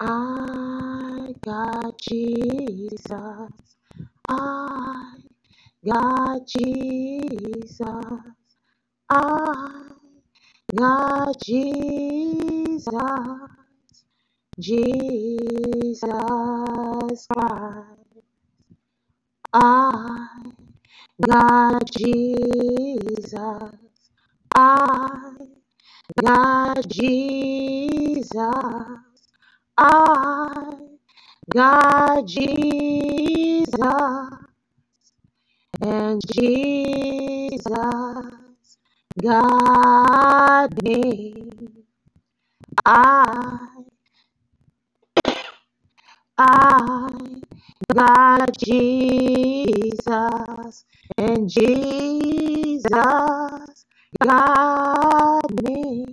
I got Jesus. I got Jesus. I got Jesus. Jesus Christ. I got Jesus. I got Jesus. I got Jesus. And Jesus got me. I, I got Jesus. And Jesus got me.